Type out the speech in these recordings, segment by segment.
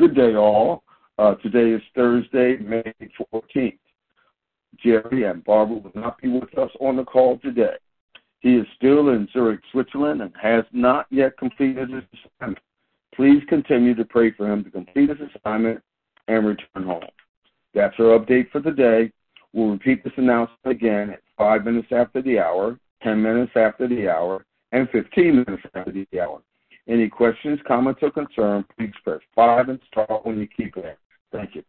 Good day, all. Uh, today is Thursday, May 14th. Jerry and Barbara will not be with us on the call today. He is still in Zurich, Switzerland, and has not yet completed his assignment. Please continue to pray for him to complete his assignment and return home. That's our update for the day. We'll repeat this announcement again at 5 minutes after the hour, 10 minutes after the hour, and 15 minutes after the hour. Any questions, comments, or concerns, please press 5 and star when you keep it. Thank you.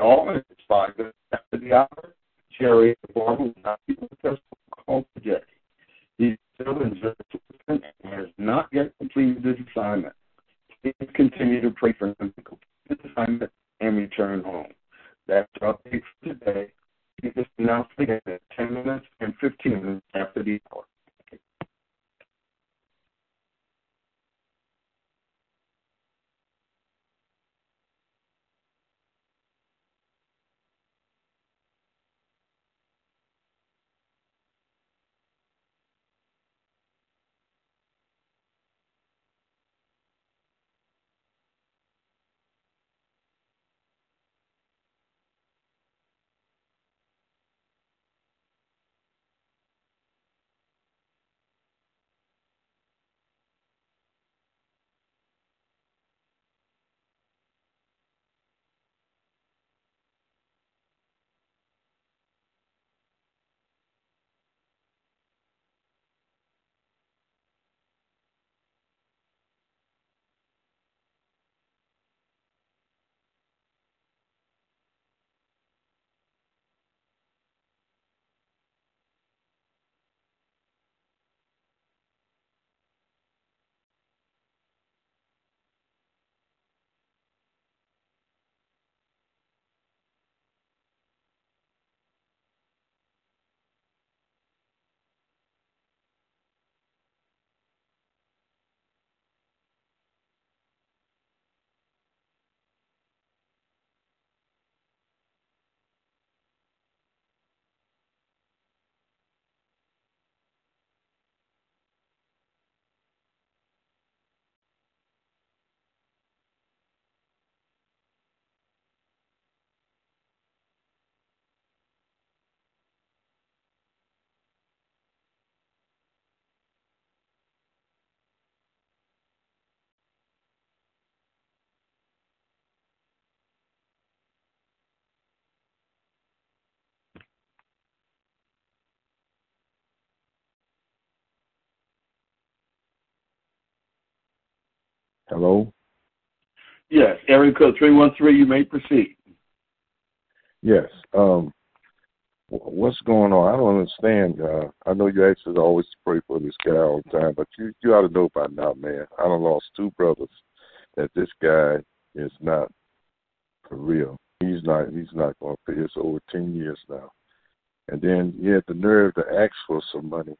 All. It's five minutes after the hour. Jerry Barbara will not be with us on call today. He's still in and has not yet completed his assignment. Please continue to pray for him Hello? Yes, area code 313, you may proceed. Yes. Um, what's going on? I don't understand. Uh, I know you ask us always to pray for this guy all the time, but you you ought to know by now, man. I done lost two brothers that this guy is not for real. He's not he's not going to pay. It's over ten years now, and then he had the nerve to ask for some money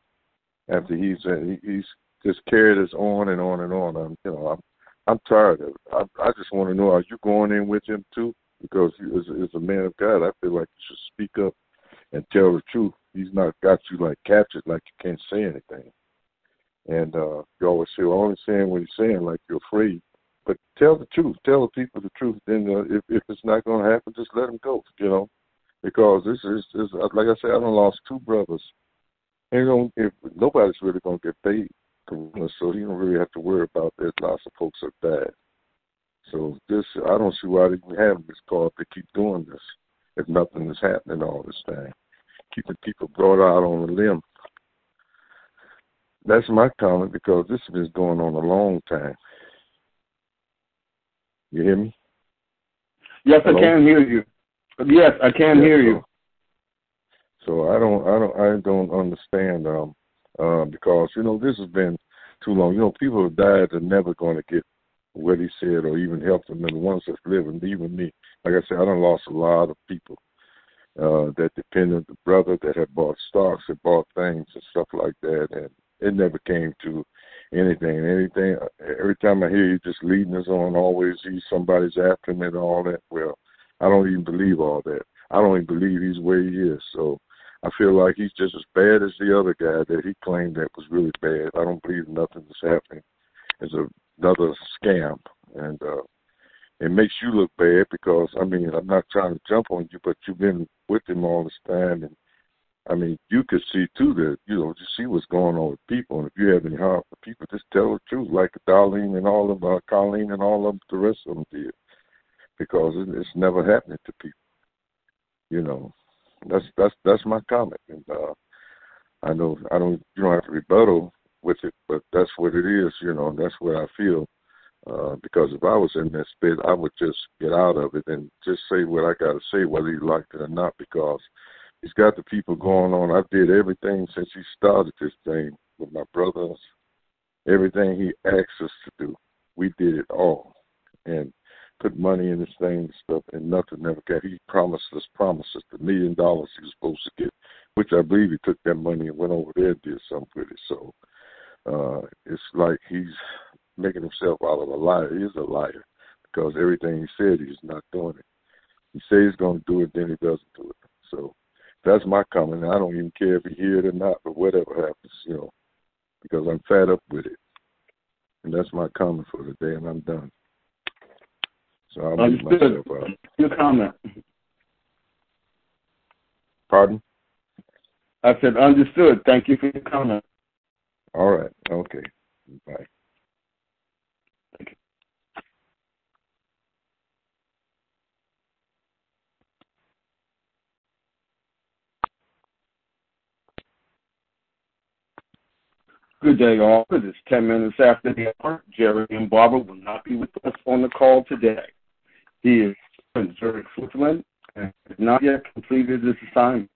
after he's uh, he, he's just carried us on and on and on. I'm you know I'm I'm tired of it. I I just want to know are you going in with him too? Because as, as a man of God, I feel like you should speak up and tell the truth. He's not got you like captured, like you can't say anything. And uh you always say, well, only saying what he's saying, like you're afraid. But tell the truth. Tell the people the truth. Then uh, if if it's not going to happen, just let him go. You know, because this is, is like I said, I done lost two brothers. Don't, if nobody's really going to get paid, so he don't really have to worry about that. Lots of folks are bad. So this, I don't see why they even have this call to keep doing this if nothing is happening all this time. Keeping people brought out on a limb. That's my comment because this has been going on a long time. You hear me? Yes, Hello? I can hear you. Yes, I can yes, hear you. So I don't, I don't, I don't understand um, uh, because you know this has been too long. You know, people have died are never going to get what he said or even help them. And the ones that's living, even me, like I said, I done lost a lot of people uh, that depended the brother that had bought stocks, had bought things and stuff like that, and it never came to anything. Anything. Every time I hear you just leading us on, always he's somebody's after him and all that. Well, I don't even believe all that. I don't even believe he's where he is. So I feel like he's just as bad as the other guy that he claimed that was really bad. I don't believe nothing that's happening. It's a, another scam, and uh, it makes you look bad because I mean I'm not trying to jump on you, but you've been with him all this time, and I mean you could see too that you know you see what's going on with people, and if you have any heart for people, just tell the truth, like Darlene and all of uh, Colleen and all of them, the rest of them did, because it's never happening to people, you know. That's that's that's my comment, and uh, I know I don't you don't have to rebuttal with it, but that's what it is, you know. That's what I feel. Uh, because if I was in that space, I would just get out of it and just say what I got to say, whether he liked it or not. Because he's got the people going on. I did everything since he started this thing with my brothers. Everything he asked us to do, we did it all. And put money in this thing and stuff, and nothing never got. He promised us promises, the million dollars he was supposed to get, which I believe he took that money and went over there and did something with it. So uh, it's like he's making himself out of a liar. He is a liar because everything he said he's not doing it. He says he's going to do it, then he doesn't do it. So that's my comment. I don't even care if he hear it or not, but whatever happens, you know, because I'm fed up with it. And that's my comment for the day, and I'm done. So I'll Understood. myself out. Your comment. Pardon? I said understood. Thank you for your comment. All right. Okay. Bye. Thank you. Good day, all. It is 10 minutes after the hour. Jerry and Barbara will not be with us on the call today. He is in Zurich, Switzerland, and has not yet completed his assignment.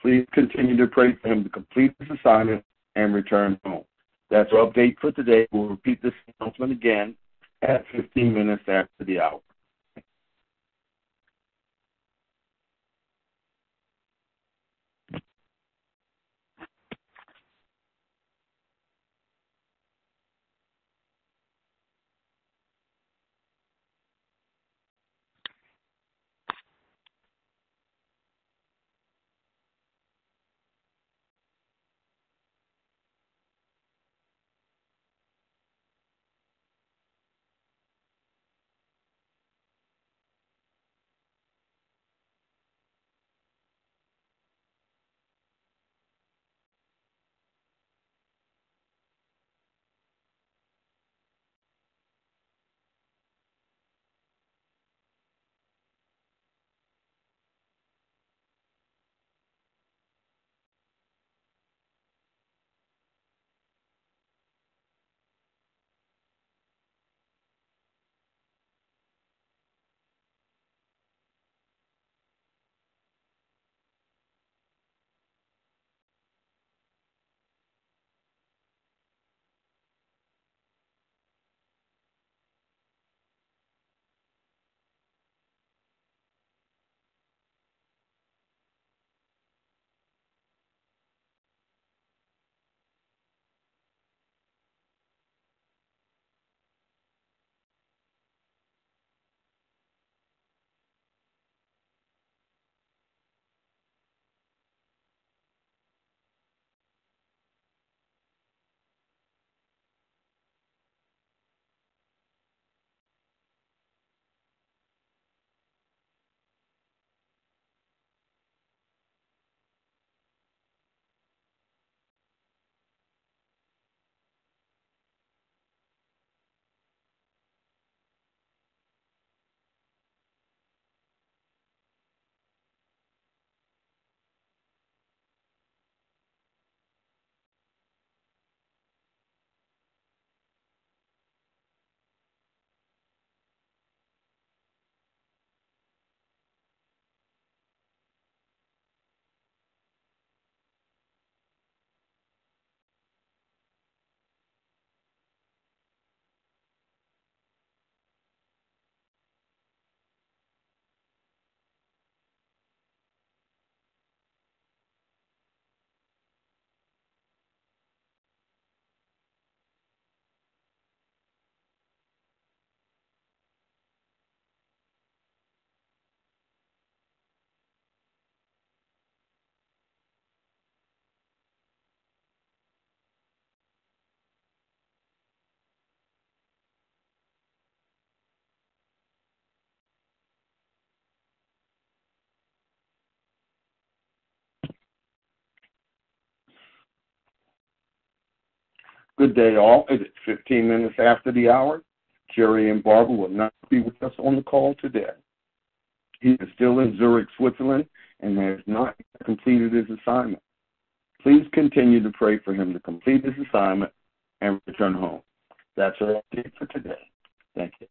Please continue to pray for him to complete his assignment and return home. That's our update for today. We'll repeat this announcement again at 15 minutes after the hour. Good day, all. It is 15 minutes after the hour. Jerry and Barbara will not be with us on the call today. He is still in Zurich, Switzerland, and has not completed his assignment. Please continue to pray for him to complete his assignment and return home. That's update for today. Thank you.